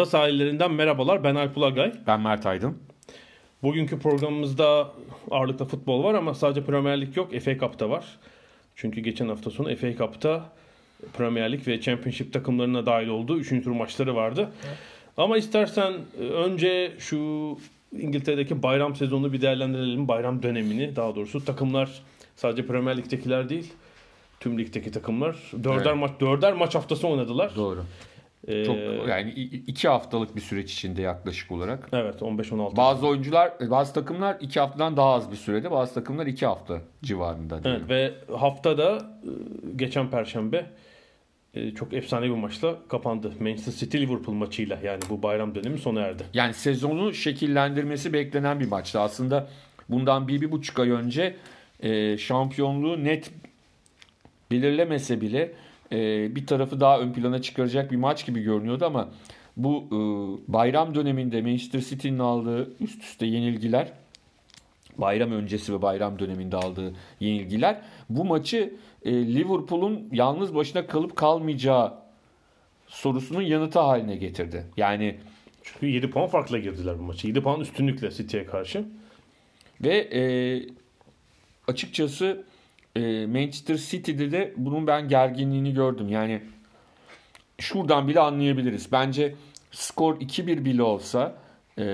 Ada sahillerinden merhabalar. Ben Alp Ulagay. Ben Mert Aydın. Bugünkü programımızda ağırlıkta futbol var ama sadece Premier Lig yok. FA Cup'ta var. Çünkü geçen hafta sonu FA Cup'ta Premier Lig ve Championship takımlarına dahil olduğu 3. tur maçları vardı. Ama istersen e, önce şu İngiltere'deki bayram sezonunu bir değerlendirelim. Bayram dönemini daha doğrusu. Takımlar sadece Premier Lig'dekiler değil. Tüm ligdeki takımlar dörder Evet. maç dörder maç haftası oynadılar. Doğru. Ee, Çok yani i- iki haftalık bir süreç içinde yaklaşık olarak. Evet 15-16. Bazı oyuncular, bazı takımlar iki haftadan daha az bir sürede, bazı takımlar iki hafta civarında. diyelim. Evet ve haftada e, geçen perşembe e, çok efsane bir maçla kapandı. Manchester City Liverpool maçıyla yani bu bayram dönemi sona erdi. Yani sezonu şekillendirmesi beklenen bir maçtı. Aslında bundan bir, bir buçuk ay önce e, şampiyonluğu net belirlemese bile e, bir tarafı daha ön plana çıkaracak bir maç gibi görünüyordu ama bu e, bayram döneminde Manchester City'nin aldığı üst üste yenilgiler bayram öncesi ve bayram döneminde aldığı yenilgiler bu maçı e, Liverpool'un yalnız başına kalıp kalmayacağı sorusunun yanıtı haline getirdi. Yani Çünkü 7 puan farkla girdiler bu maçı. 7 puan üstünlükle City'ye karşı. Ve e, açıkçası e, Manchester City'de de bunun ben gerginliğini gördüm. Yani şuradan bile anlayabiliriz. Bence skor 2-1 bile olsa e,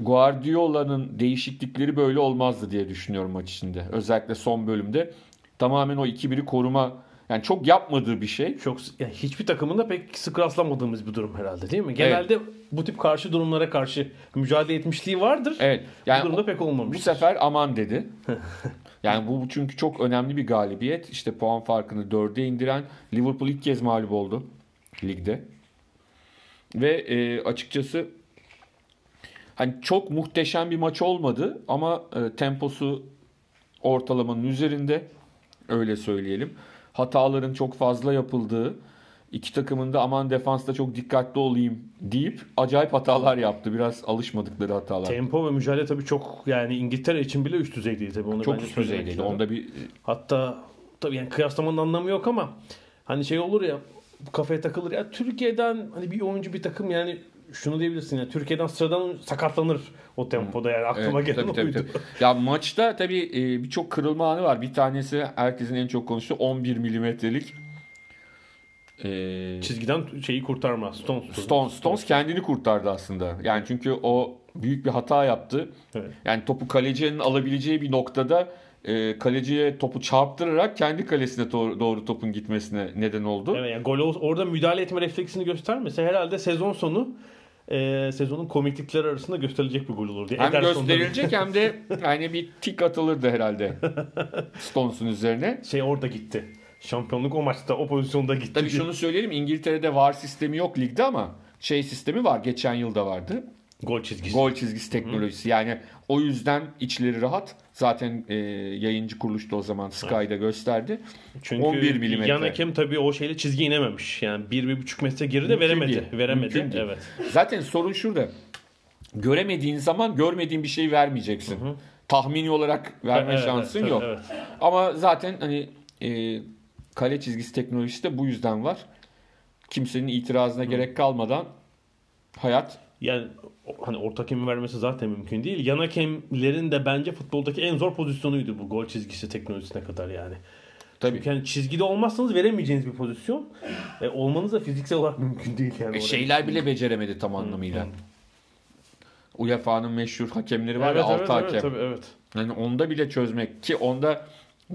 Guardiola'nın değişiklikleri böyle olmazdı diye düşünüyorum maç içinde. Özellikle son bölümde tamamen o 2-1'i koruma yani çok yapmadığı bir şey. Çok yani hiçbir takımında pek sık rastlamadığımız bir durum herhalde değil mi? Genelde bu tip karşı durumlara karşı mücadele etmişliği vardır. Evet. bu Yani durumda pek Bu olmamış. sefer aman dedi. Yani bu çünkü çok önemli bir galibiyet. İşte puan farkını dörde indiren Liverpool ilk kez mağlup oldu ligde. Ve e, açıkçası hani çok muhteşem bir maç olmadı ama e, temposu ortalamanın üzerinde öyle söyleyelim. Hataların çok fazla yapıldığı, iki takımın da aman defansta çok dikkatli olayım deyip acayip hatalar yaptı. Biraz alışmadıkları hatalar. Tempo ve mücadele tabii çok yani İngiltere için bile üst düzeydeydi tabii onu çok üst düzeydeydi. Onda bir Hatta tabii yani kıyaslamanın anlamı yok ama hani şey olur ya kafaya takılır ya Türkiye'den hani bir oyuncu bir takım yani şunu diyebilirsin ya Türkiye'den sıradan sakatlanır o tempoda yani aklıma Evet, gelen tabii, tabii, oydu. tabii. Ya maçta tabii e, birçok kırılma anı var. Bir tanesi herkesin en çok konuştuğu 11 milimetrelik e, Çizgiden şeyi kurtarma Stones. Stones, Stones kendini kurtardı aslında. Yani çünkü o büyük bir hata yaptı. Evet. Yani topu kalecinin alabileceği bir noktada e, kaleciye topu çarptırarak kendi kalesine doğru, doğru topun gitmesine neden oldu. Evet yani gol ol- orada müdahale etme refleksini göstermese herhalde sezon sonu e, sezonun komiklikleri arasında gösterilecek bir gol olur diye. Hem Ederson'da gösterilecek hem de yani bir tik atılırdı herhalde Stones'un üzerine. şey orada gitti. Şampiyonluk o maçta o pozisyonda gitti. Tabii şunu söyleyelim İngiltere'de VAR sistemi yok ligde ama şey sistemi var. Geçen yılda vardı. gol çizgisi. Gol çizgisi teknolojisi. Yani o yüzden içleri rahat. Zaten e, yayıncı kuruluşta o zaman Sky'da gösterdi. Çünkü 11 milimetre. yan hakem tabii o şeyle çizgi inememiş. Yani 1-1,5 metre geride veremedi. değil. Veremedi. Mümkün değil. Evet. Zaten sorun şurada. Göremediğin zaman görmediğin bir şey vermeyeceksin. Tahmini olarak verme Evet, şansın evet, yok. evet. Ama zaten hani e, kale çizgisi teknolojisi de bu yüzden var. Kimsenin itirazına gerek kalmadan hayat Yani hani orta hakemi vermesi zaten mümkün değil. Yan hakemlerin de bence futboldaki en zor pozisyonuydu bu gol çizgisi teknolojisine kadar yani. tabii. Çünkü yani çizgide olmazsanız veremeyeceğiniz bir pozisyon. E, olmanız da fiziksel olarak mümkün değil yani. E, şeyler bile beceremedi tam anlamıyla. UEFA'nın meşhur hakemleri var evet, ya evet, 6 evet, hakem. tabii, evet. Yani onda bile çözmek ki onda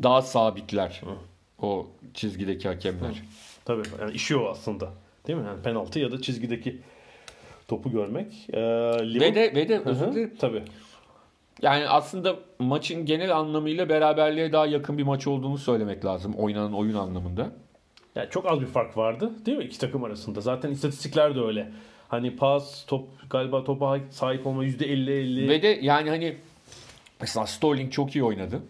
daha sabitler o çizgideki hakemler. Tabii yani işi o aslında. Değil mi? Yani penaltı ya da çizgideki topu görmek. Ee, Ve de ve de özür dilerim. Tabii. Yani aslında maçın genel anlamıyla beraberliğe daha yakın bir maç olduğunu söylemek lazım oynanan oyun anlamında. Yani çok az bir fark vardı değil mi iki takım arasında? Zaten istatistikler de öyle. Hani pas, top galiba topa sahip olma %50-50. Ve de yani hani mesela Sterling çok iyi oynadı.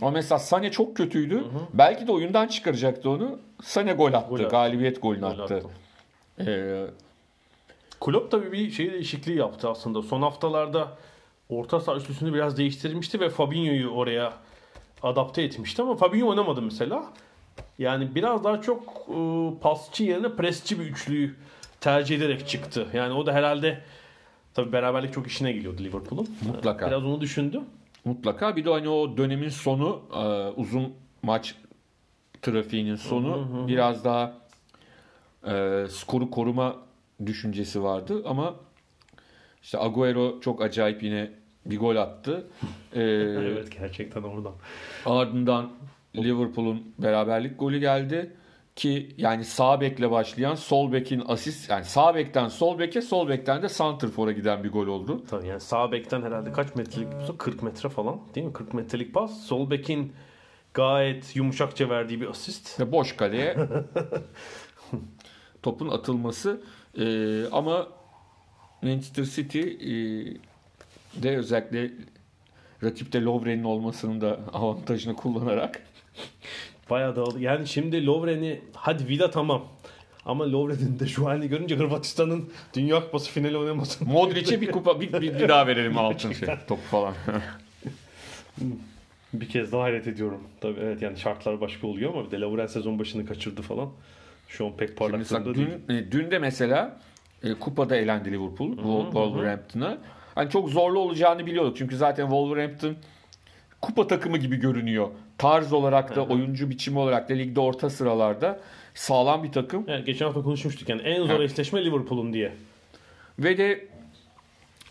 Ama mesela Sane çok kötüydü. Belki de oyundan çıkaracaktı onu. Sane gol attı. Gol attı. Galibiyet golünü Gol attı. attı. Ee, Klopp tabii bir şey değişikliği yaptı aslında. Son haftalarda orta saha üçlüsünü biraz değiştirmişti ve Fabinho'yu oraya adapte etmişti ama Fabinho oynamadı mesela. Yani biraz daha çok e, pasçı yerine presçi bir üçlüyü tercih ederek çıktı. Yani o da herhalde tabii beraberlik çok işine geliyordu Liverpool'un. Mutlaka. Biraz onu düşündü. mutlaka. Bir de hani o dönemin sonu e, uzun maç trafiğinin sonu biraz daha e, skoru koruma düşüncesi vardı ama işte Agüero çok acayip yine bir gol attı. Ee, Evet gerçekten oradan. Ardından Liverpool'un beraberlik golü geldi ki yani sağ bekle başlayan sol bekin asist yani sağ bekten sol beke sol bekten de santrfora giden bir gol oldu. Tabii yani sağ bekten herhalde kaç metrelik 40 metre falan değil mi? 40 metrelik pas. Sol bekin gayet yumuşakça verdiği bir asist. Ve boş kaleye topun atılması Ee, ama Manchester City e, de özellikle rakipte Lovren'in olmasının da avantajını kullanarak Bayağı dağıldı. Yani şimdi Lovren'i hadi Vida tamam. Ama Lovren'in de şu halini görünce Hırvatistan'ın Dünya Kupası finali oynaması. Modric'e bir kupa bir, bir, bir daha verelim altın şey topu falan. Bir kez daha hayret ediyorum. Tabii evet yani şartlar başka oluyor ama bir de Lovren sezon başını kaçırdı falan. Şu an pek parlak durumda değil. dün, e, dün de mesela e, kupada elendi Liverpool Wol- Wolverhampton'a. Hani çok zorlu olacağını biliyorduk. Çünkü zaten Wolverhampton kupa takımı gibi görünüyor. Tarz olarak da oyuncu biçimi olarak da ligde orta sıralarda sağlam bir takım. Yani geçen hafta konuşmuştuk yani en zor Ha. eşleşme Liverpool'un diye. Ve de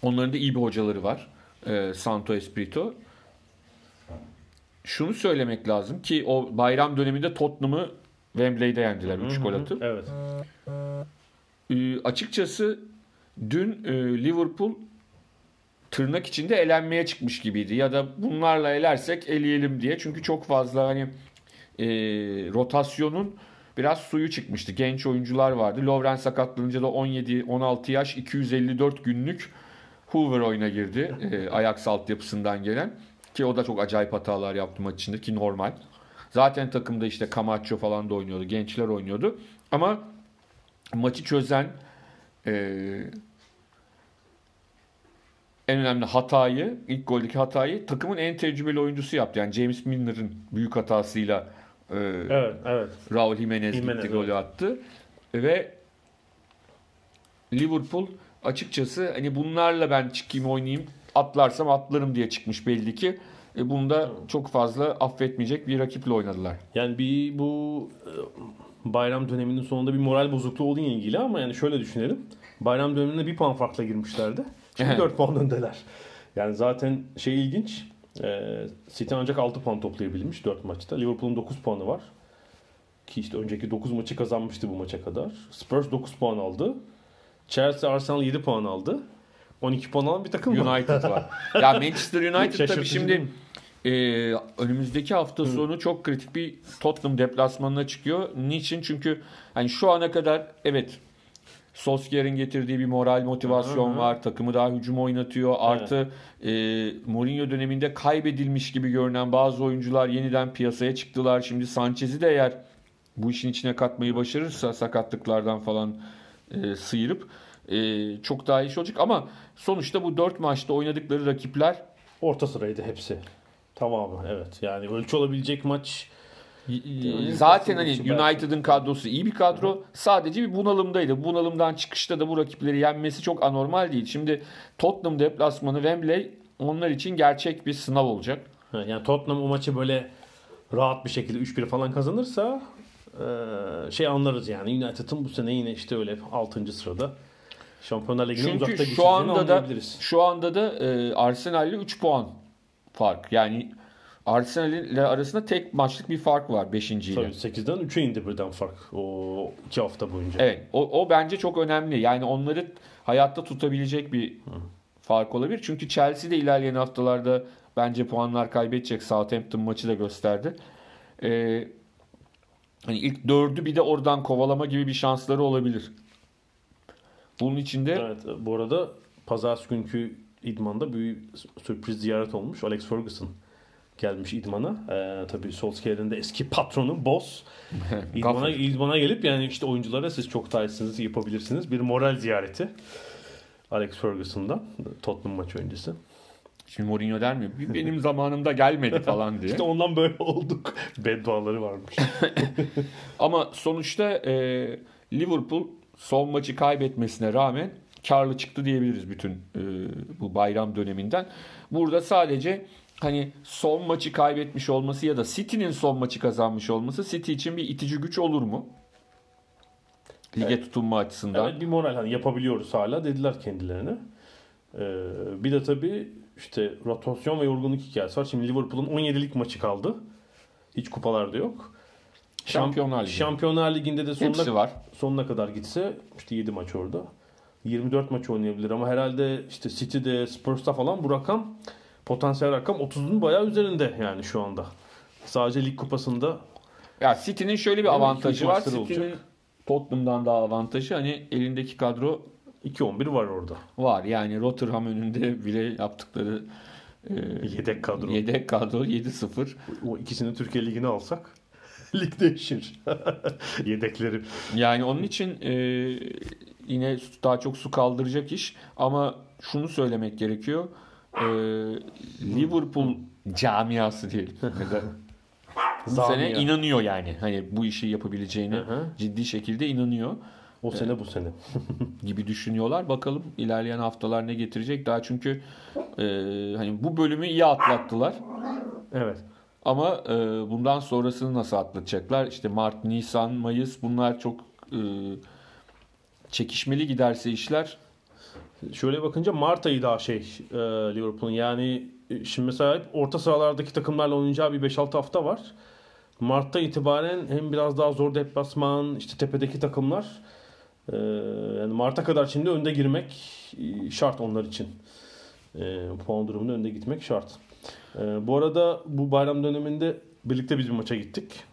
onların da iyi bir hocaları var. E, Santo Espirito. Şunu söylemek lazım ki o bayram döneminde Tottenham'ı Wembley'de yendiler 3 gol atıp. Evet. Ee, açıkçası dün e, Liverpool tırnak içinde elenmeye çıkmış gibiydi. Ya da bunlarla elersek eleyelim diye. Çünkü çok fazla hani e, rotasyonun biraz suyu çıkmıştı. Genç oyuncular vardı. Lovren sakatlanınca da 17-16 yaş 254 günlük Hoover oyuna girdi. E, Ajax altyapısından gelen. Ki o da çok acayip hatalar yaptı maç içinde ki normal. Zaten takımda işte Camacho falan da oynuyordu. Gençler oynuyordu. Ama maçı çözen e, en önemli hatayı, ilk goldeki hatayı takımın en tecrübeli oyuncusu yaptı. Yani James Milner'ın büyük hatasıyla e, Evet, evet. Raul Jimenez, Jimenez, gitti golü attı. Ve Liverpool açıkçası hani bunlarla ben çıkayım oynayayım atlarsam atlarım diye çıkmış belli ki. E, bunda çok fazla affetmeyecek bir rakiple oynadılar. Yani bir bu e, bayram döneminin sonunda bir moral bozukluğu olduğu ilgili ama yani şöyle düşünelim. Bayram döneminde bir puan farkla girmişlerdi. Şimdi 4 puan öndeler. Yani zaten şey ilginç. E, City ancak 6 puan toplayabilmiş 4 maçta. Liverpool'un 9 puanı var. Ki işte önceki 9 maçı kazanmıştı bu maça kadar. Spurs 9 puan aldı. Chelsea Arsenal 7 puan aldı. 12 puan alan bir takım var. United var. ya Manchester United tabii şimdi e, önümüzdeki hafta sonu çok kritik bir Tottenham deplasmanına çıkıyor. Niçin? Çünkü hani şu ana kadar evet Solskjaer'in getirdiği bir moral motivasyon Hı hı. var. Takımı daha hücum oynatıyor. Artı e, Mourinho döneminde kaybedilmiş gibi görünen bazı oyuncular yeniden piyasaya çıktılar. Şimdi Sanchez'i de eğer bu işin içine katmayı başarırsa sakatlıklardan falan e, sıyırıp e, çok daha iyi olacak. Ama sonuçta bu dört maçta oynadıkları rakipler Orta sıraydı hepsi. Tamamı evet. Yani ölçü olabilecek maç Zaten hani. United'ın kadrosu iyi bir kadro. Sadece bir bunalımdaydı. Bunalımdan çıkışta da bu rakipleri yenmesi çok anormal değil. Şimdi Tottenham deplasmanı Wembley onlar için gerçek bir sınav olacak. Yani Tottenham o maçı böyle rahat bir şekilde 3-1 falan kazanırsa eee, şey anlarız yani. United'ın bu sene yine işte öyle 6. sırada Şampiyonlar Ligi'ne uzakta Çünkü geçeceğini şu anda da şu anda da e, Arsenal'le 3 puan fark. Yani Arsenal ile arasında tek maçlık bir fark var 5. ile. Tabii 8'den 3'e indi birden fark o 2 hafta boyunca. Evet o, o bence çok önemli. Yani onları hayatta tutabilecek bir fark olabilir. Çünkü Chelsea de ilerleyen haftalarda bence puanlar kaybedecek. Southampton maçı da gösterdi. Ee, hani ilk dördü bir de oradan kovalama gibi bir şansları olabilir. Bunun için de Evet bu arada pazartesi günkü idmanda bir sürpriz ziyaret olmuş. Alex Ferguson gelmiş idmana. Ee, tabii Solskjaer'in de eski patronu, boss. idmana, idmana gelip yani işte oyunculara siz çok daha iyisiniz, yapabilirsiniz. Bir moral ziyareti. Alex Ferguson'dan Tottenham maçı öncesi. şimdi Mourinho der mi? "Bir Benim zamanımda gelmedi falan diye. İşte ondan böyle olduk. Bedduaları varmış. Ama sonuçta e, Liverpool son maçı kaybetmesine rağmen karlı çıktı diyebiliriz bütün e, bu bayram döneminden. Burada sadece hani son maçı kaybetmiş olması ya da City'nin son maçı kazanmış olması City için bir itici güç olur mu? Lige tutunma açısından. Evet bir moral hani yapabiliyoruz hala dediler kendilerine. Ee, bir de tabii işte rotasyon ve yorgunluk hikayesi var. Şimdi Liverpool'un 17'lik maçı kaldı. Hiç kupalarda yok. Şamp- Şampiyonlar Ligi. Şampiyonlar Ligi'nde de Hepsi sonuna, var. sonuna kadar gitse işte 7 maç orada. 24 maç oynayabilir ama herhalde işte City'de, Spurs'ta falan bu rakam potansiyel rakam 30'un bayağı üzerinde yani şu anda. Sadece lig kupasında Ya City'nin şöyle bir avantajı var. City'nin. Tottenham'dan daha avantajı hani elindeki kadro 2-11 var orada. var. Yani Rotterdam önünde bile yaptıkları e, Yedek kadro. Yedek kadro 7-0. O ikisini Türkiye Ligi'ne alsak lig değişir. Yedekleri. Yani onun için e, yine daha çok su kaldıracak iş. Ama şunu söylemek gerekiyor. E, Liverpool camiası diyelim. Bu sene inanıyor yani. Hani bu işi hı. ciddi şekilde inanıyor O sene bu sene. gibi düşünüyorlar. Bakalım ilerleyen haftalar ne getirecek. Daha çünkü e, hani bu bölümü iyi atlattılar. Evet. Ama e, bundan sonrasını nasıl atlatacaklar? İşte Mart, Nisan, Mayıs bunlar çok e, çekişmeli giderse işler. Şöyle bakınca Mart ayı daha şey e, Liverpool'un yani e, şimdi mesela hep orta sahalardaki takımlarla oynayacağı bir 5-6 hafta var. Mart'ta itibaren hem biraz daha zor deplasman işte tepedeki takımlar e, yani Mart'a kadar şimdi önde girmek e, şart onlar için. E, puan durumunda önde gitmek şart. E, bu arada bu bayram döneminde birlikte biz bir maça gittik.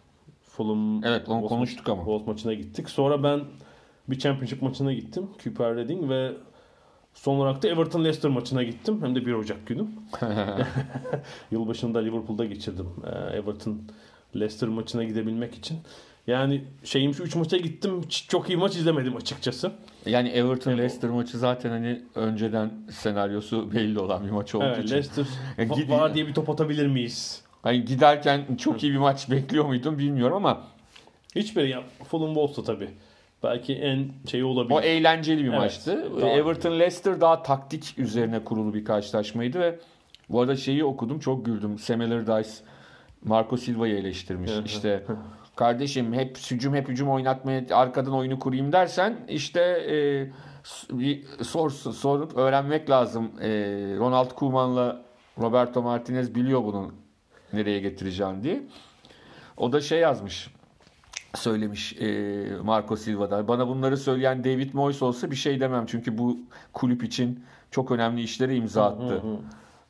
Fulham Evet onu Wolves konuştuk ama. Wolves maçına gittik. Sonra ben bir Championship maçına gittim. Cooper Reading ve son olarak da Everton Leicester maçına gittim. Hem de 1 Ocak günü. Yılbaşında Liverpool'da geçirdim. Ee, Everton Leicester maçına gidebilmek için. Yani şeyim şu 3 maça gittim. Çok iyi maç izlemedim açıkçası. Yani Everton Leicester maçı zaten hani önceden senaryosu belli olan bir maç olduğu Evet, için. Leicester Ya va- gidin- var diye bir top atabilir miyiz? Hani giderken çok iyi bir maç bekliyor muydum bilmiyorum ama Hiçbiri ya. Fulham Wolves'ta tabii. Belki en şeyi olabilir. o eğlenceli bir Evet, maçtı. Everton Leicester daha taktik üzerine kurulu bir karşılaşmaydı ve bu arada şeyi okudum çok güldüm. Sam Allardyce Marco Silva'yı eleştirmiş. İşte kardeşim hep hücum hep hücum oynatmaya arkadan oyunu kurayım dersen işte e, sor, sorup öğrenmek lazım. E, Ronald Koeman'la Roberto Martinez biliyor bunun nereye getireceğini diye. O da şey yazmış söylemiş e, Marco Silva'da. Bana bunları söyleyen David Moyes olsa bir şey demem. Çünkü bu kulüp için çok önemli işlere imza attı.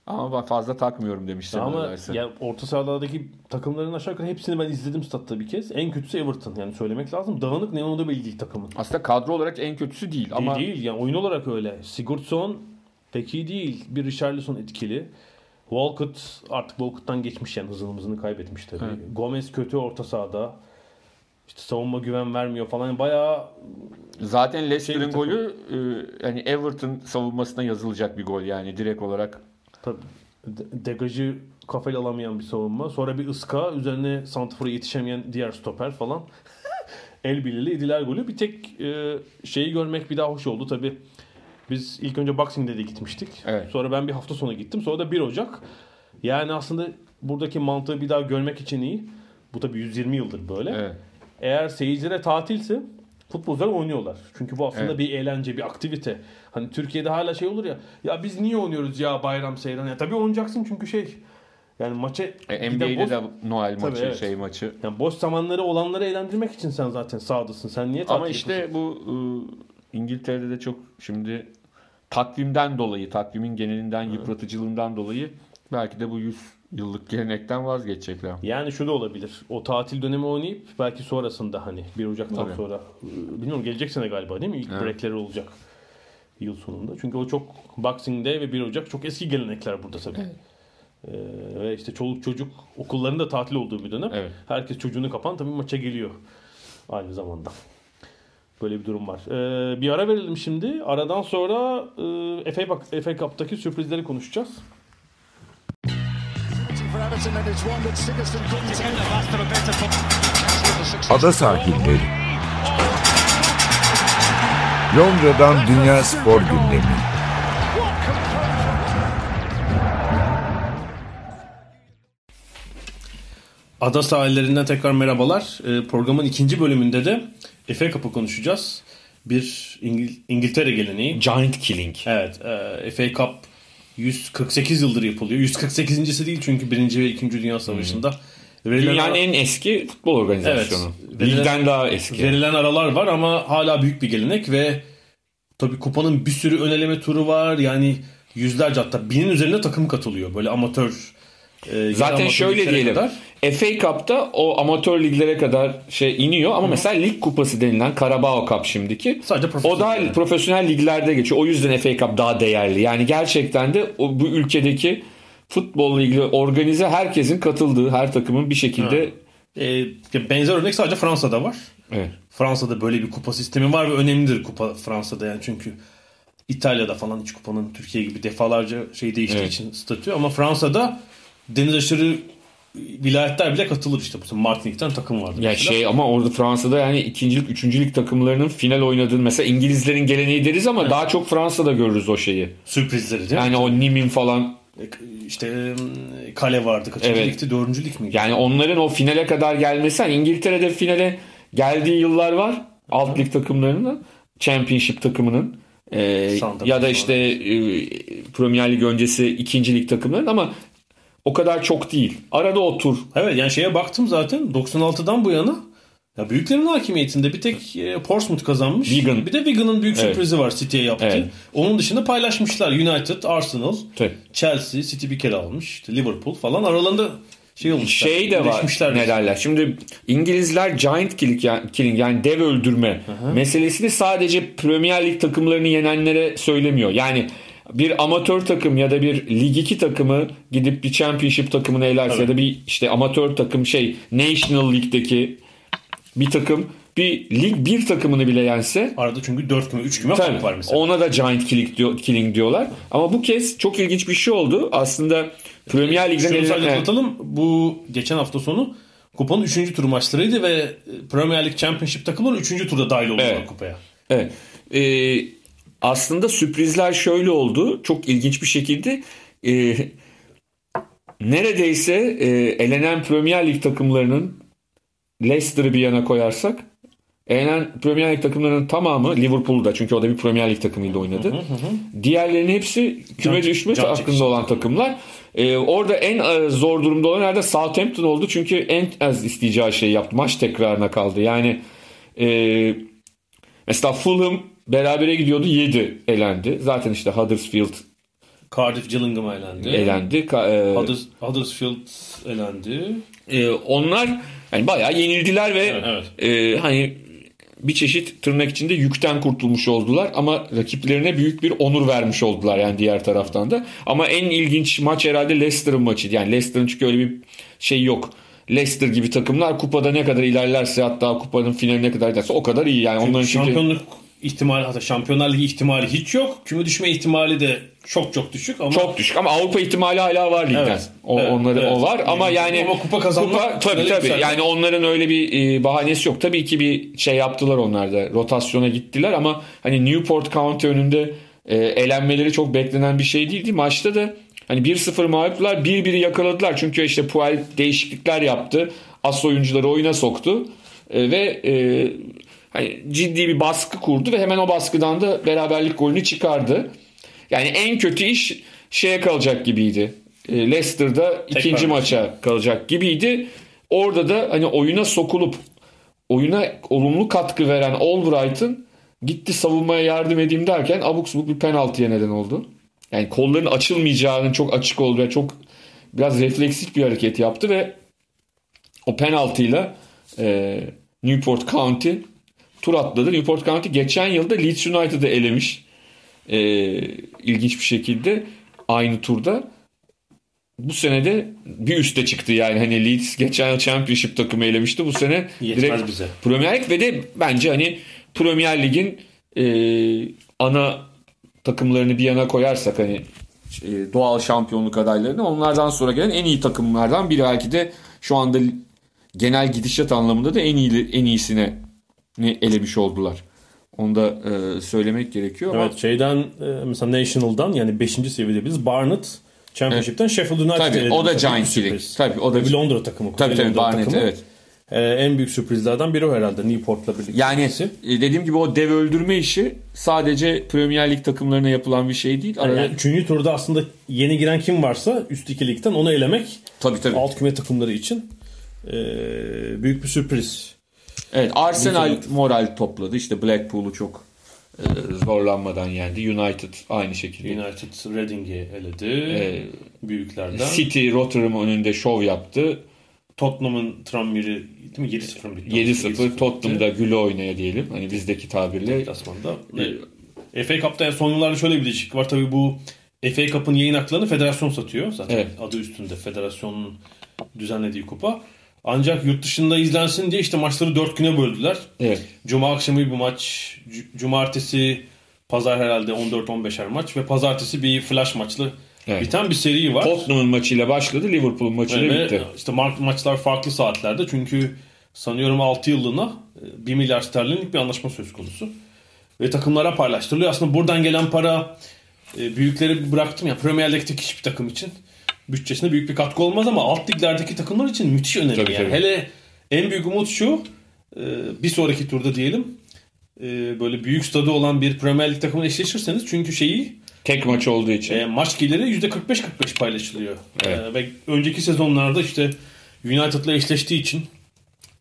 Ama ben fazla takmıyorum demiş Sam Ama ya orta sahalardaki takımların aşağı yukarı hepsini ben izledim statta bir kez. En kötüsü Everton yani söylemek lazım. Dağınık ne onu da belli takımın. Aslında kadro olarak en kötüsü değil ama Değil, değil yani oyun olarak öyle. Sigurdsson pek iyi değil. Bir Richarlison etkili. Walcott artık Walcott'tan geçmiş yani hızını hızını kaybetmiş tabii. Evet. Gomez kötü orta sahada. İşte savunma güven vermiyor falan. Bayağı zaten Şey Leicester'ın takım. golü e, yani Everton savunmasına yazılacak bir gol yani direkt olarak. tabii de- degajı kafayla alamayan bir savunma. Sonra bir ıska. Üzerine santrafora yetişemeyen diğer stoper falan. El birliğiyle yediler golü. Bir tek e, şeyi görmek bir daha hoş oldu. Tabii biz ilk önce Boxing Day'de gitmiştik. Evet. Sonra ben bir hafta sonra gittim. Sonra da 1 Ocak. Yani aslında buradaki mantığı bir daha görmek için iyi. Bu tabii 120 yıldır böyle. Evet. Eğer seyircilere tatilse futbolcular oynuyorlar. Çünkü bu aslında Evet. bir eğlence, bir aktivite. Hani Türkiye'de hala şey olur ya. Ya biz niye oynuyoruz ya bayram seyran? Ya tabii oynayacaksın çünkü şey Yani maça E, NBA'de boş, de Noel maçı, evet. şey maçı. yani boş zamanları olanları eğlendirmek için sen zaten sahadasın. Sen niye Ama işte yapıyorsun? bu e, İngiltere'de de çok şimdi takvimden dolayı, takvimin genelinden yıpratıcılığından dolayı belki de bu 100 yıllık gelenekten vazgeçecekler. Yani şu da olabilir. O tatil dönemi oynayıp belki sonrasında hani 1 Ocak'tan Tabii. sonra bilmiyorum gelecek sene galiba değil mi? İlk Evet. breakleri olacak yıl sonunda. Çünkü o çok Boxing Day ve 1 Ocak çok eski gelenekler burada tabii. Ee, ve işte çoluk çocuk okulların da tatil olduğu bir dönem. Evet. Herkes çocuğunu kapan tabii maça geliyor aynı zamanda. Böyle bir durum var. Ee, bir ara verelim şimdi. Aradan sonra e, FA, FA Cup'taki sürprizleri konuşacağız. Ada sahilleri. Londra'dan Dünya Spor Gündemi. Ada sahillerinden tekrar merhabalar. Ee, programın ikinci bölümünde de FA Cup'ı konuşacağız. Bir İngil- İngiltere geleneği. Giant Killing. Evet, e, FA Cup 148 yıldır yapılıyor. 148.si değil çünkü 1. ve 2. Dünya Savaşı'nda. Verilen, Dünyanın ara- en eski futbol organizasyonu. Evet. Ligden daha eski. verilen aralar var ama hala büyük bir gelenek ve tabii kupanın bir sürü öneleme turu var. Yani yüzlerce hatta binin üzerinde takım katılıyor. Böyle amatör e, Zaten şöyle diyelim. kadar. FA Cup'ta o amatör liglere kadar şey iniyor ama mesela lig kupası denilen Carabao Cup şimdiki. Sadece o da yani. profesyonel liglerde geçiyor. O yüzden FA Cup daha değerli. Yani gerçekten de o, bu ülkedeki futbolla ilgili organize herkesin katıldığı her takımın bir şekilde E, benzer örnek sadece Fransa'da var. evet. Fransa'da böyle bir kupa sistemi var ve önemlidir kupa Fransa'da yani çünkü İtalya'da falan hiç kupanın Türkiye gibi defalarca şey değiştiği Evet. için statü ama Fransa'da deniz aşırı vilayetler bile katılır işte. Bu Martinik'ten takım vardı. Ya mesela. şey ama orada Fransa'da yani ikincilik, üçüncülük takımlarının final oynadığını mesela İngilizlerin geleneği deriz ama daha çok Fransa'da görürüz o şeyi. Sürprizleri değil mi? Yani o Nimin falan İşte e, kale vardı. Kaçıncı Evet. ligdi? Dördüncü lig miydi? Yani onların o finale kadar gelmesi hani İngiltere'de finale geldiği yıllar var. Alt lig takımlarının, Championship takımının e, Sandım. ya da işte e, Premier Lig öncesi ikinci lig takımlarının ama o kadar çok değil. Arada o tur. Evet yani şeye baktım zaten 96'dan bu yana ya büyüklerin hakimiyetinde bir tek e, Portsmouth kazanmış. Wigan. Bir de Wigan'ın büyük Evet. sürprizi var City'ye yaptı. Evet. Onun dışında paylaşmışlar. United, Arsenal, Tabii. Chelsea, City bir kere almış. İşte Liverpool falan aralarında şey olmuşlar. Şey de var ne derler. Şimdi İngilizler giant killing yani, killing yani dev öldürme meselesini sadece Premier Lig takımlarını yenenlere söylemiyor. Yani bir amatör takım ya da bir Lig 2 takımı gidip bir Championship takımını elerse ya da bir işte amatör takım şey National League'deki bir takım bir Lig 1 takımını bile yense Arada çünkü 4 küme 3 küme Tabii. fark var mesela. Ona da giant killing, diyor, killing diyorlar. Ama bu kez çok ilginç bir şey oldu. Aslında Premier Lig'den Şunu sadece atlatalım. Bu geçen hafta sonu kupanın 3. tur maçlarıydı ve Premier Lig Championship takımları 3. turda dahil oldular Evet. kupaya. Evet. Ee, aslında sürprizler şöyle oldu. Çok ilginç bir şekilde e, neredeyse e, elenen Premier Lig takımlarının Leicester'ı bir yana koyarsak elenen Premier Lig takımlarının tamamı Liverpool'da çünkü o da bir Premier Lig takımıyla oynadı. Diğerlerinin hepsi küme düşme hakkında olan takımlar. Ee, orada en e, zor durumda olan herhalde Southampton oldu çünkü en az isteyeceği şeyi yaptı. Maç tekrarına kaldı. Yani e, Mesela Fulham berabere gidiyordu 7 elendi. Zaten işte Huddersfield Cardiff Gillingham elendi. elendi. Ka- e, Hudders- Huddersfield elendi. e, onlar yani bayağı yenildiler ve Evet, e, hani bir çeşit tırnak içinde yükten kurtulmuş oldular ama rakiplerine büyük bir onur vermiş oldular yani diğer taraftan da. Ama en ilginç maç herhalde Leicester'ın maçıydı. Yani Leicester'ın çünkü öyle bir şey yok. Leicester gibi takımlar kupada ne kadar ilerlerse hatta kupanın finaline kadar giderse o kadar iyi. Yani onların çünkü Şampiyonluk ihtimali hatta Şampiyonlar Ligi ihtimali hiç yok. Küme düşme ihtimali de çok çok düşük ama Çok düşük ama Avrupa ihtimali hala var ligden. Evet, O, evet, onları evet. o var ama yani Ama kupa kazanmak kupa, tabii tabii. güzel. Yani onların öyle bir e, bahanesi yok. Tabii ki bir şey yaptılar onlar da. Rotasyona gittiler ama hani Newport County önünde e, elenmeleri çok beklenen bir şey değildi. Maçta da hani 1-0 mağluplar 1-1'i yakaladılar. Çünkü işte Puel değişiklikler yaptı. As oyuncuları oyuna soktu. E, ve e, hani ciddi bir baskı kurdu ve hemen o baskıdan da beraberlik golünü çıkardı. Yani en kötü iş şeye kalacak gibiydi. e, Leicester'da ikinci vermiş. maça kalacak gibiydi. Orada da hani oyuna sokulup oyuna olumlu katkı veren Albright'ın gitti savunmaya yardım edeyim derken abuk subuk bir penaltıya neden oldu. Yani kolların açılmayacağının çok açık olduğu ve çok biraz refleksif bir hareket yaptı ve o penaltıyla e, Newport County tur atladı. Newport County geçen yılda Leeds United'ı elemiş. E, ilginç bir şekilde aynı turda. Bu sene de bir üste çıktı yani hani Leeds geçen yıl Championship takımı elemişti. Bu sene Yetmez direkt bize. Premier Lig ve de bence hani Premier Lig'in e, ana takımlarını bir yana koyarsak hani e, doğal şampiyonluk adaylarını onlardan sonra gelen en iyi takımlardan biri belki de şu anda genel gidişat anlamında da en iyi en iyisine ne elemiş oldular. Onu da e, söylemek gerekiyor ama Evet şeyden e, mesela National'dan yani 5. seviyede biz Barnet Championship'ten Sheffield United Tabii, eledi. o da Tabii, Giant büyük League. sürpriz. Tabii, o da- Bir Londra takımı. tabii tabii Londra Barnet takımı. evet. E, en büyük sürprizlerden biri o herhalde Newport'la birlikte. Yani gitmesi. e, dediğim gibi o dev öldürme işi sadece Premier Lig takımlarına yapılan bir şey değil. Arada, yani üçüncü turda aslında yeni giren kim varsa üst iki ligden onu elemek tabii tabii. alt küme takımları için e, büyük bir sürpriz. Evet Arsenal moral topladı. İşte Blackpool'u çok e, zorlanmadan yendi. United aynı şekilde. United Reading'i eledi. Ee, Büyüklerden. City Rotterdam önünde şov yaptı. Tottenham'ın Tranmere'i değil mi? 7-0 mı bitti? 7-0 Tottenham'da güle oynaya diyelim. Hani bizdeki tabirle. Deplasmanda. E, FA Cup'ta yani son yıllarda şöyle bir değişiklik var. Tabii bu FA Cup'ın yayın haklarını federasyon satıyor. Zaten Evet. adı üstünde federasyonun düzenlediği kupa. Ancak yurt dışında izlensin diye işte maçları 4 güne böldüler. Evet. Cuma akşamı bir maç, cu- cumartesi, pazar herhalde 14-15'er maç ve pazartesi bir flash maçlı Evet. biten bir seri var. Tottenham'ın maçıyla başladı. Liverpool'un maçıyla Ve bitti. işte ma- maçlar farklı saatlerde çünkü sanıyorum 6 yıllığına e, 1 milyar sterlinlik bir anlaşma söz konusu. Ve takımlara paylaştırılıyor. Aslında buradan gelen para e, büyükleri bıraktım ya Premier Lig'deki hiçbir takım için bütçesine büyük bir katkı olmaz ama alt liglerdeki takımlar için müthiş önemli. Tabii, yani. tabii. Hele en büyük umut şu e, bir sonraki turda diyelim e, böyle büyük stadı olan bir Premier Lig takımına eşleşirseniz çünkü şeyi Tek maç olduğu için. e, maç geliri %45-45 paylaşılıyor. Evet. E, ve önceki sezonlarda işte United'la eşleştiği için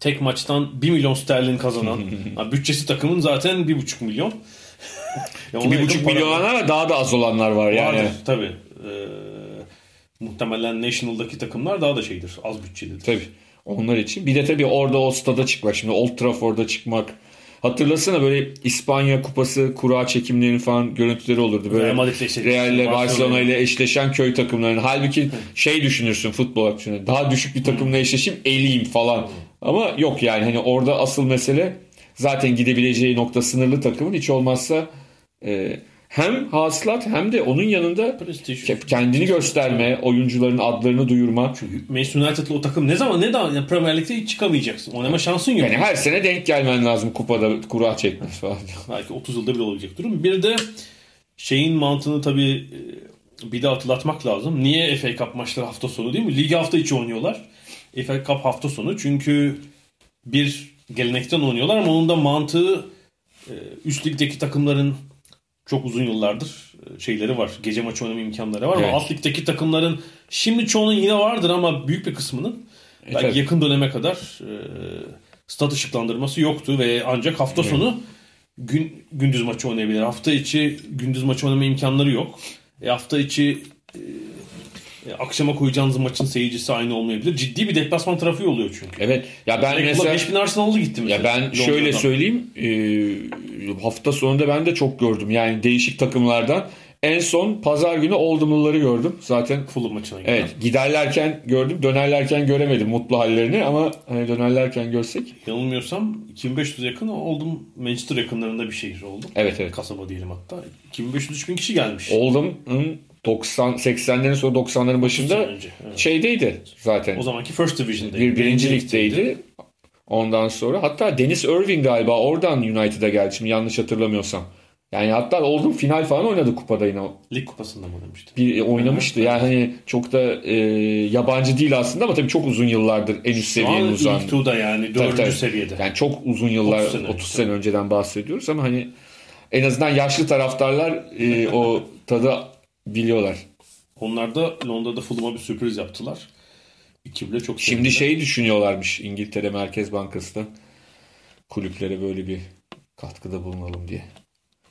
tek maçtan 1 milyon sterlin kazanan bütçesi takımın zaten 1,5 milyon. Ya ona bir yakın buçuk para milyon olanlar var daha da az olanlar var yani. vardır tabii. E, muhtemelen National'daki takımlar daha da şeydir. Az bütçelidir. Tabii. Onlar için. Bir de tabii orada o stada çıkmak. Şimdi Old Trafford'da çıkmak. Hatırlasana böyle İspanya kupası kura çekimlerinin falan görüntüleri olurdu. Böyle Real Real'le Barcelona ile eşleşen köy takımlarının. Halbuki şey düşünürsün futbol düşünün. Daha düşük bir takımla eşleşeyim eleyim falan. Ama yok yani hani orada asıl mesele zaten gidebileceği nokta sınırlı takımın hiç olmazsa e, hem hasılat hem de onun yanında Prestij. ke- kendini gösterme, oyuncuların adlarını duyurma. Manchester United'lı o takım ne zaman ne zaman yani Premier Lig'de hiç çıkamayacaksın. Oynama şansın yok. Yani her sene denk gelmen lazım kupada kura çekmek falan. Belki 30 yılda bir olacak durum. Bir de şeyin mantığını tabii e, bir de hatırlatmak lazım. Niye FA Cup maçları hafta sonu değil mi? Ligi hafta içi oynuyorlar. FA Cup hafta sonu çünkü bir gelenekten oynuyorlar ama onun da mantığı e, üst ligdeki takımların çok uzun yıllardır e, şeyleri var. Gece maçı oynama imkanları var Evet. ama alt ligdeki takımların şimdi çoğunun yine vardır ama büyük bir kısmının belki tabii. yakın döneme kadar e, stat ışıklandırması yoktu ve ancak hafta sonu gün gündüz maçı oynayabilir. Hafta içi gündüz maçı oynama imkanları yok. E, hafta içi e, e, akşama koyacağınız maçın seyircisi aynı olmayabilir. Ciddi bir deplasman trafiği oluyor çünkü. Evet. Ya ben Direkt mesela 5000 Arsenal'lı gitti mesela. ya ben şöyle Londra'dan. söyleyeyim. e, hafta sonunda ben de çok gördüm. Yani değişik takımlardan. En son pazar günü Oldham'lıları gördüm. Zaten Fulham maçına giden. evet giderlerken gördüm. Dönerlerken göremedim mutlu hallerini ama hani dönerlerken görsek. Yanılmıyorsam 2500 yakın oldum. Manchester yakınlarında bir şehir oldu. Evet evet. Kasaba diyelim hatta. 2500-3000 kişi gelmiş. Oldham'ın 90 80'lerin sonra 90'ların başında sene önce, evet. şeydeydi zaten. O zamanki First Division'daydı. bir birinci ligdeydi. Ondan sonra hatta Dennis Irving galiba oradan United'a geldi şimdi yanlış hatırlamıyorsam. Yani hatta Oldham final falan oynadı kupada yine. Lig kupasında mı oynamıştı? Bir oynamıştı. Yani hani çok da e, yabancı değil aslında ama tabii çok uzun yıllardır en üst Şu seviyeye an uzan. ilk yani dördüncü tabii. seviyede. Yani çok uzun yıllar 30 30 sene sene, önce. önceden bahsediyoruz ama hani en azından yaşlı taraftarlar e, o tadı biliyorlar. Onlar da Londra'da Fulham'a bir sürpriz yaptılar. İki bile çok Şimdi sevindiler. şey düşünüyorlarmış İngiltere Merkez Bankası'da kulüplere böyle bir katkıda bulunalım diye.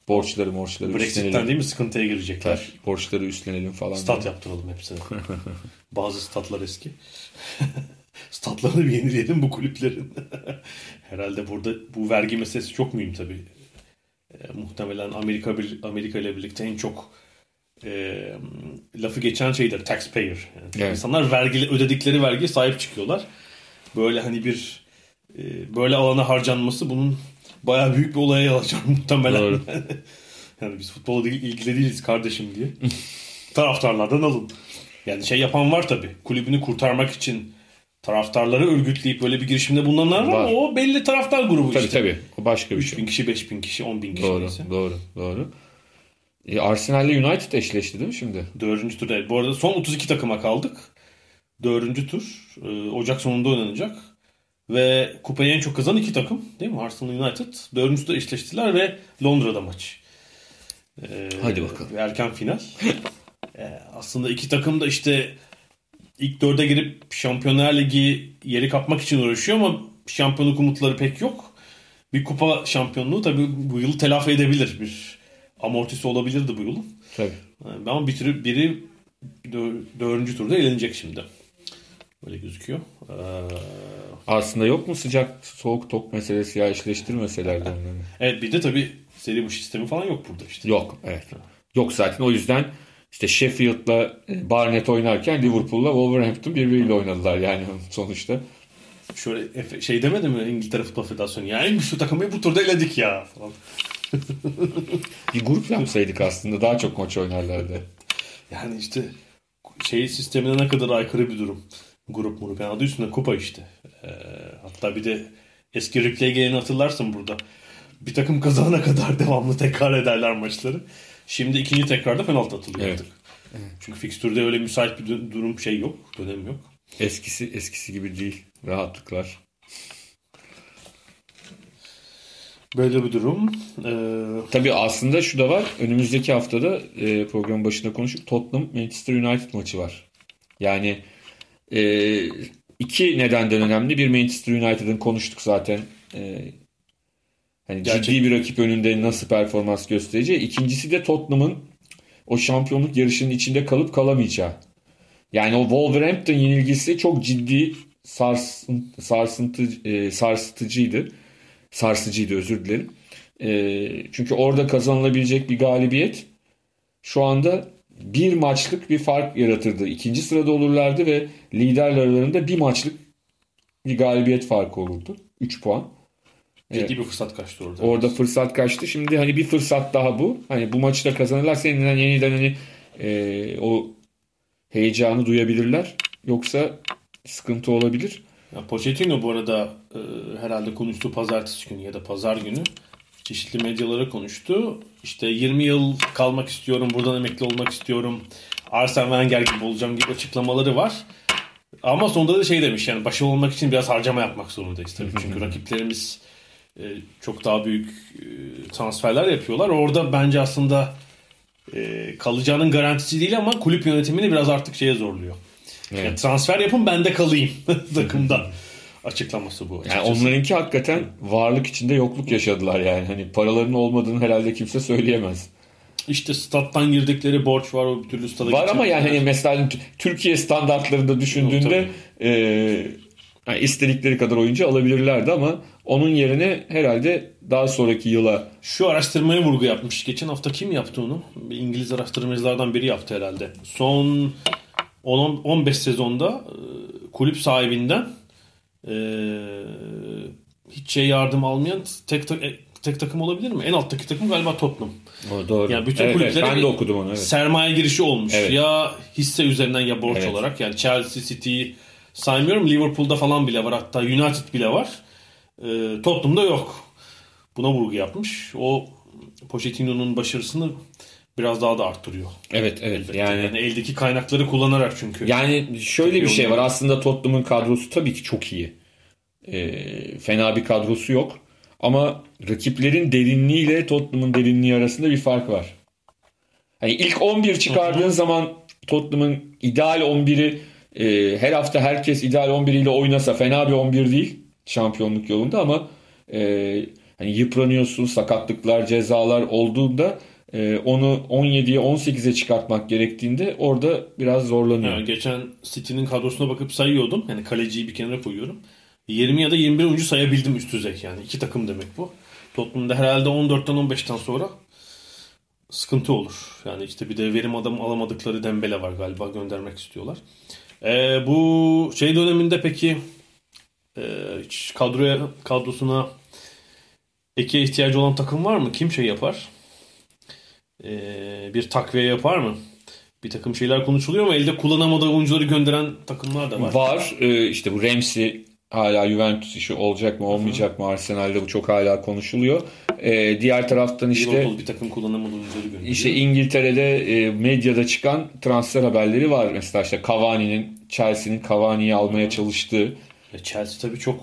Borçları morçları Brexit'ten üstlenelim. değil mi sıkıntıya girecekler. Borçları üstlenelim falan. Stat diye. yaptıralım hepsine. Bazı statlar eski. Statlarını bir yenileyelim bu kulüplerin. Herhalde burada bu vergi meselesi çok mühim tabii. E, muhtemelen Amerika Amerika ile birlikte en çok e, lafı geçen şeydir taxpayer. Yani Evet. İnsanlar vergi ödedikleri vergiye sahip çıkıyorlar. Böyle hani bir e, böyle alana harcanması bunun bayağı büyük bir olaya yol açar muhtemelen. Doğru. yani biz futbola değil, ilgili değiliz kardeşim diye. Taraftarlardan alın. Yani şey yapan var tabii. Kulübünü kurtarmak için taraftarları örgütleyip böyle bir girişimde bulunanlar var. Var. ama O belli taraftar grubu Tabii işte. tabii. O başka bir 3000 şey. kişi, 5000 kişi, 10.000 kişi Doğru, neyse. doğru, doğru. E, Arsenal ile United eşleşti değil mi şimdi? Dördüncü tur değil. Bu arada son 32 takıma kaldık. Dördüncü tur. e, Ocak sonunda oynanacak. Ve kupayı en çok kazanan iki takım. Değil mi? Arsenal United. Dördüncü tur eşleştiler ve Londra'da maç. E, Hadi bakalım. Erken final. E, aslında iki takım da işte ilk dörde girip Şampiyonlar Ligi yeri kapmak için uğraşıyor ama şampiyonluk umutları pek yok. Bir kupa şampiyonluğu tabii bu yıl telafi edebilir. Bir amortisi olabilirdi bu yılın. Tabii. Yani Ama bitirip biri dö- dördüncü turda elenecek şimdi. Öyle gözüküyor. Ee, Aslında yok mu sıcak soğuk tok meselesi ya eşleştirmeselerdi onları. evet bir de tabii seri bu sistemi falan yok burada işte. Yok evet. Yok zaten o yüzden işte Sheffield'la e, Barnet oynarken Liverpool'la Wolverhampton birbiriyle oynadılar yani sonuçta. Şöyle şey demedi mi İngiltere Futbol Federasyonu? Ya en güçlü takımı bu turda eledik ya falan. Bir grup yapsaydık aslında daha çok maç oynarlardı. Yani işte şey sistemine ne kadar aykırı bir durum. Grup murup. Yani adı üstünde kupa işte. Ee, hatta bir de eski replay geleni hatırlarsın burada. Bir takım kazanana kadar devamlı tekrar ederler maçları. Şimdi ikinci tekrarda penaltı atılıyor Evet. artık. Çünkü fikstürde öyle müsait bir durum şey yok. Dönem yok. Eskisi eskisi gibi değil. Rahatlıklar. Böyle bir durum. Ee, Tabii aslında şu da var. Önümüzdeki haftada e, programın başında konuştuk. Tottenham Manchester United maçı var. Yani e, iki nedenden önemli. Bir Manchester United'ın konuştuk zaten. E, hani Gerçek- ciddi bir rakip önünde nasıl performans göstereceği. İkincisi de Tottenham'ın o şampiyonluk yarışının içinde kalıp kalamayacağı. Yani o Wolverhampton yenilgisi çok ciddi sarsın, sarsıntı, e, sarsıtıcıydı. Sarsıcıydı özür dilerim. E, çünkü orada kazanılabilecek bir galibiyet şu anda bir maçlık bir fark yaratırdı. İkinci sırada olurlardı ve liderler aralarında bir maçlık bir galibiyet farkı olurdu. 3 puan. ciddi bir fırsat kaçtı orada. Orada fırsat kaçtı. Şimdi hani bir fırsat daha bu. Hani bu maçı da kazanırlarsa yeniden yeniden hani e, o heyecanı duyabilirler. Yoksa sıkıntı olabilir. Ya Pochettino bu arada e, herhalde konuştu pazartesi günü ya da pazar günü çeşitli medyalara konuştu. İşte 20 yıl kalmak istiyorum, buradan emekli olmak istiyorum. Arsene Wenger gibi olacağım gibi açıklamaları var. Ama sonunda da şey demiş yani başarılı olmak için biraz harcama yapmak zorundayız tabii. Çünkü rakiplerimiz e, çok daha büyük e, transferler yapıyorlar. Orada bence aslında e, kalacağının garantisi değil ama kulüp yönetimini biraz artık şeye zorluyor. Evet. Yani transfer yapın ben de kalayım takımda. Açıklaması bu. Yani açıkçası. onlarınki hakikaten varlık içinde yokluk yaşadılar yani. Hani paralarının olmadığını herhalde kimse söyleyemez. İşte stat'tan girdikleri borç var o bir türlü stada Var ama yani hani mesela Türkiye standartlarında düşündüğünde e, yani istedikleri kadar oyuncu alabilirlerdi ama onun yerine herhalde daha sonraki yıla Şu araştırmaya vurgu yapmış. Geçen hafta kim yaptı onu? Bir İngiliz araştırmacılardan biri yaptı herhalde. Son 10 15 sezonda e, kulüp sahibinden e, hiç şey yardım almayan tek e, tek takım olabilir mi? En alttaki takım galiba Tottenham. o doğru. Yani bütün evet, evet, kulüplere ben bir de okudum onu evet. sermaye girişi olmuş. Evet. Ya hisse üzerinden ya borç Evet. olarak. Yani Chelsea, City'yi saymıyorum. Liverpool'da falan bile var. Hatta United bile var. Ee, Tottenham'da yok. Buna vurgu yapmış. O Pochettino'nun başarısını biraz daha da arttırıyor. Evet evet Yani, yani eldeki kaynakları kullanarak çünkü. Yani şöyle bir şey var. Aslında Tottenham'ın kadrosu tabii ki çok iyi. Ee, fena bir kadrosu yok. Ama rakiplerin derinliğiyle Tottenham'ın derinliği arasında bir fark var. Hani ilk 11 çıkardığın zaman Tottenham'ın ideal 11'i e, her hafta herkes ideal 11 ile oynasa fena bir 11 değil şampiyonluk yolunda ama e, hani yıpranıyorsun, sakatlıklar, cezalar olduğunda e, onu 17'ye 18'e çıkartmak gerektiğinde orada biraz zorlanıyor. Yani geçen City'nin kadrosuna bakıp sayıyordum. Yani kaleciyi bir kenara koyuyorum. 20 ya da 21 oyuncu sayabildim üst düzey yani. iki takım demek bu. Tottenham'da herhalde 14'ten 15'ten sonra sıkıntı olur. Yani işte bir de verim adam alamadıkları Dembele var galiba göndermek istiyorlar. Ee, bu şey döneminde peki e, kadroya kadrosuna eke ihtiyacı olan takım var mı? Kim şey yapar? Ee, bir takviye yapar mı? Bir takım şeyler konuşuluyor ama elde kullanamadığı oyuncuları gönderen takımlar da var. Var. Ee, işte bu Ramsey hala Juventus işi olacak mı olmayacak mı Arsenal'de bu çok hala konuşuluyor. Ee, diğer taraftan işte Liverpool bir takım kullanamadığı oyuncuları gönderiyor. işte İngiltere'de e, medyada çıkan transfer haberleri var. Mesela işte Cavani'nin Chelsea'nin Cavani'yi almaya çalıştığı Ya Chelsea tabii çok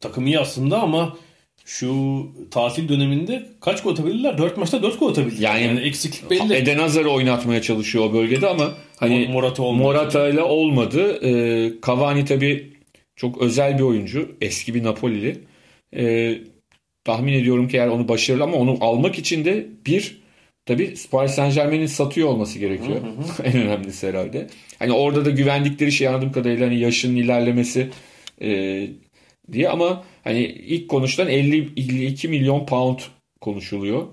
takım iyi aslında ama şu tatil döneminde kaç gol atabilirler? 4 maçta 4 gol atabildiler. Yani- Yani, eksiklik belli. Eden Hazar'ı oynatmaya çalışıyor o bölgede ama hani Morata olmadı. Morata ile olmadı. Ee, Cavani tabii çok özel bir oyuncu. Eski bir Napolili. Ee, tahmin ediyorum ki eğer onu başarılı ama onu almak için de bir tabii Paris Saint Germain'in satıyor olması gerekiyor. en önemlisi herhalde. Hani orada da güvendikleri şey anladığım kadarıyla hani yaşının ilerlemesi e, diye ama hani ilk konuşulan 50 52 milyon pound konuşuluyor.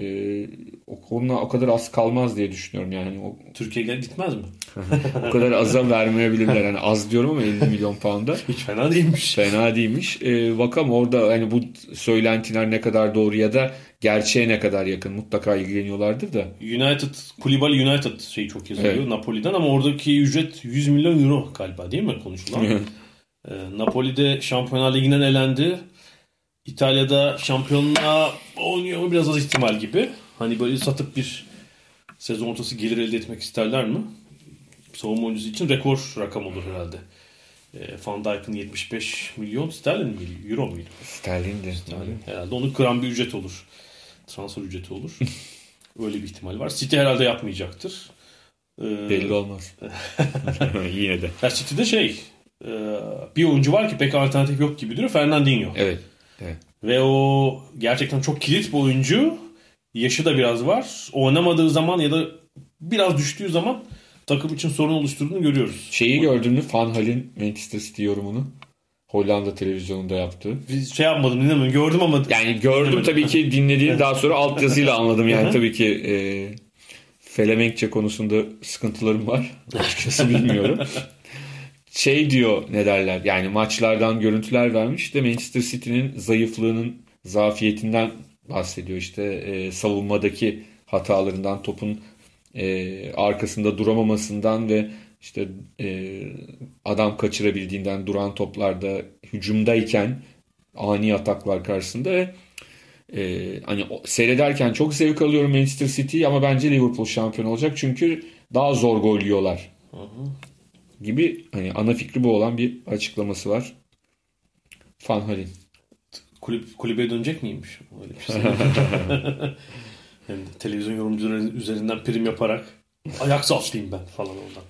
Ee, o konuda o kadar az kalmaz diye düşünüyorum yani. O, Türkiye'ye gitmez mi? o kadar aza vermeyebilirler. Yani az diyorum ama 50 milyon pound'a. Hiç fena değilmiş. Fena değilmiş. Ee, bakalım orada hani bu söylentiler ne kadar doğru ya da gerçeğe ne kadar yakın. Mutlaka ilgileniyorlardır da. United, Kulibali United şeyi çok yazılıyor Evet. Napoli'den ama oradaki ücret 100 milyon euro galiba değil mi konuşulan? Ee, Napoli'de Şampiyonlar Ligi'nden elendi. İtalya'da şampiyonluğa oynuyor mu biraz az ihtimal gibi. Hani böyle satıp bir sezon ortası gelir elde etmek isterler mi? Savunma oyuncusu için rekor rakam olur herhalde. Ee, Van Dijk'ın 75 milyon sterlin mi? Euro muydu? Sterlin'di. Yani herhalde onu kıran bir ücret olur. Transfer ücreti olur. Öyle bir ihtimal var. City herhalde yapmayacaktır. Ee, Belli olmaz. Yine de. ya City'de şey e, bir oyuncu var ki pek alternatif yok gibi duruyor. Fernandinho. Evet. evet. Ve o gerçekten çok kilit bir oyuncu. Yaşı da biraz var. Oynamadığı zaman ya da biraz düştüğü zaman takım için sorun oluşturduğunu görüyoruz. Şeyi gördün mü? Van Hal'in Manchester City yorumunu. Hollanda televizyonunda yaptı. Biz şey yapmadım dinlemiyorum. Gördüm ama Yani gördüm tabii ki dinlediğini daha sonra altyazıyla anladım. Yani tabii ki e, Felemenkçe konusunda sıkıntılarım var. Açıkçası bilmiyorum. Şey diyor ne derler? Yani maçlardan görüntüler vermiş de Manchester City'nin zayıflığının zafiyetinden bahsediyor. İşte e, savunmadaki hatalarından topun e, arkasında duramamasından ve işte e, adam kaçırabildiğinden duran toplarda hücumdayken ani ataklar karşısında ve e, hani seyrederken çok zevk alıyorum Manchester City ama bence Liverpool şampiyon olacak çünkü daha zor gol yiyorlar gibi hani ana fikri bu olan bir açıklaması var. Van Hal'in. kulüp, kulübe dönecek miymiş? Öyle bir şey. De televizyon yorumcuları üzerinden prim yaparak ayak sallayayım ben falan oradan.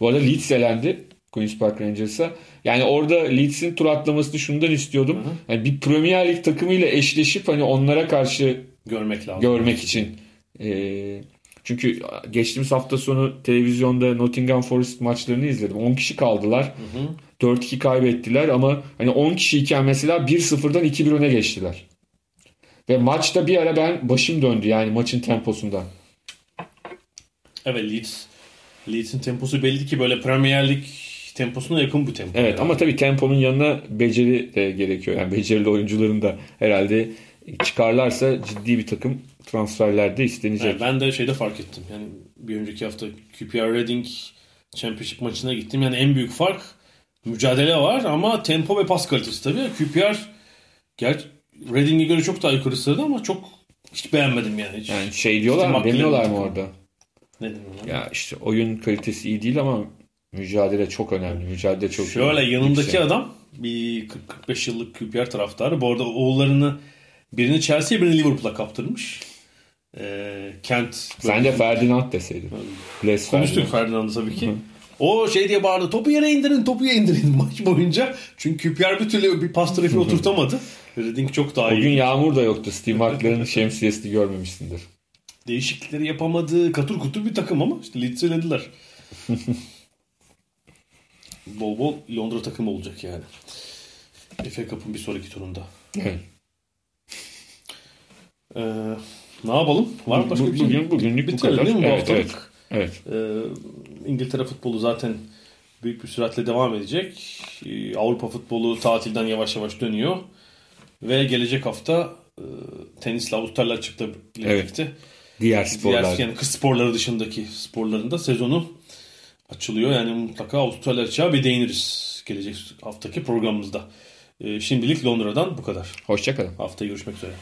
Bu arada Leeds elendi Queen's Park Rangers'a. Yani orada Leeds'in tur atlamasını şundan istiyordum. Yani bir Premier Lig takımıyla eşleşip hani onlara karşı Görmek lazım. görmek için. Ee, çünkü geçtiğimiz hafta sonu televizyonda Nottingham Forest maçlarını izledim. 10 kişi kaldılar. 4-2 kaybettiler ama hani 10 kişiyken mesela 1-0'dan 2-1 öne geçtiler. Ve maçta bir ara ben başım döndü yani maçın temposundan. Evet Leeds. Leeds'in temposu belli ki böyle Premier Lig temposuna yakın bir tempo. Evet Yani. ama tabii temponun yanına beceri de gerekiyor. Yani becerili oyuncuların da herhalde çıkarlarsa ciddi bir takım transferlerde istenecek. Yani ben de şeyde fark ettim. Yani bir önceki hafta QPR Reading Championship maçına gittim. Yani en büyük fark mücadele var ama tempo ve pas kalitesi tabii. QPR gerçi Reading'e göre çok daha yukarı sırada ama çok hiç beğenmedim yani. Hiç. Yani şey diyorlar mı? Demiyorlar mı orada? ne demiyorlar? Ya işte oyun kalitesi iyi değil ama mücadele çok önemli. Mücadele çok Şöyle iyi. yanındaki Yüksek. adam bir 40-45 yıllık QPR taraftarı. Bu arada oğullarını birini Chelsea'ye birini Liverpool'a kaptırmış. E, Kent Sen de Ferdinand deseydin. Les konuştuk Ferdinand. Ferdinand'ı tabii ki. O şey diye bağırdı topu yere indirin topu yere indirin maç boyunca. Çünkü Pierre bir türlü bir pas trafiği oturtamadı. Redding çok daha Bugün iyi. yağmur da yoktu. Steve McLaren'ın şemsiyesini görmemişsindir. Değişiklikleri yapamadı. Katır kutur bir takım ama işte Leeds'i elediler. bol bol Londra takımı olacak yani. FA Cup'ın bir sonraki turunda. Evet. Ee, ne yapalım? Var mı başka bir şey? bugün- bugünlük bu kadar. değil mi bu Evet? Evet. Ee, İngiltere futbolu zaten büyük bir süratle devam edecek. Ee, Avrupa futbolu tatilden yavaş yavaş dönüyor. Ve gelecek hafta e, tenisle Avustralya açıkla Evet. birlikte Diğer sporlar. diğer yani kış sporları dışındaki sporların da sezonu açılıyor. Yani mutlaka Avustralya açığa bir değiniriz gelecek haftaki programımızda. Ee, şimdilik Londra'dan bu kadar. Hoşçakalın. Haftaya görüşmek üzere.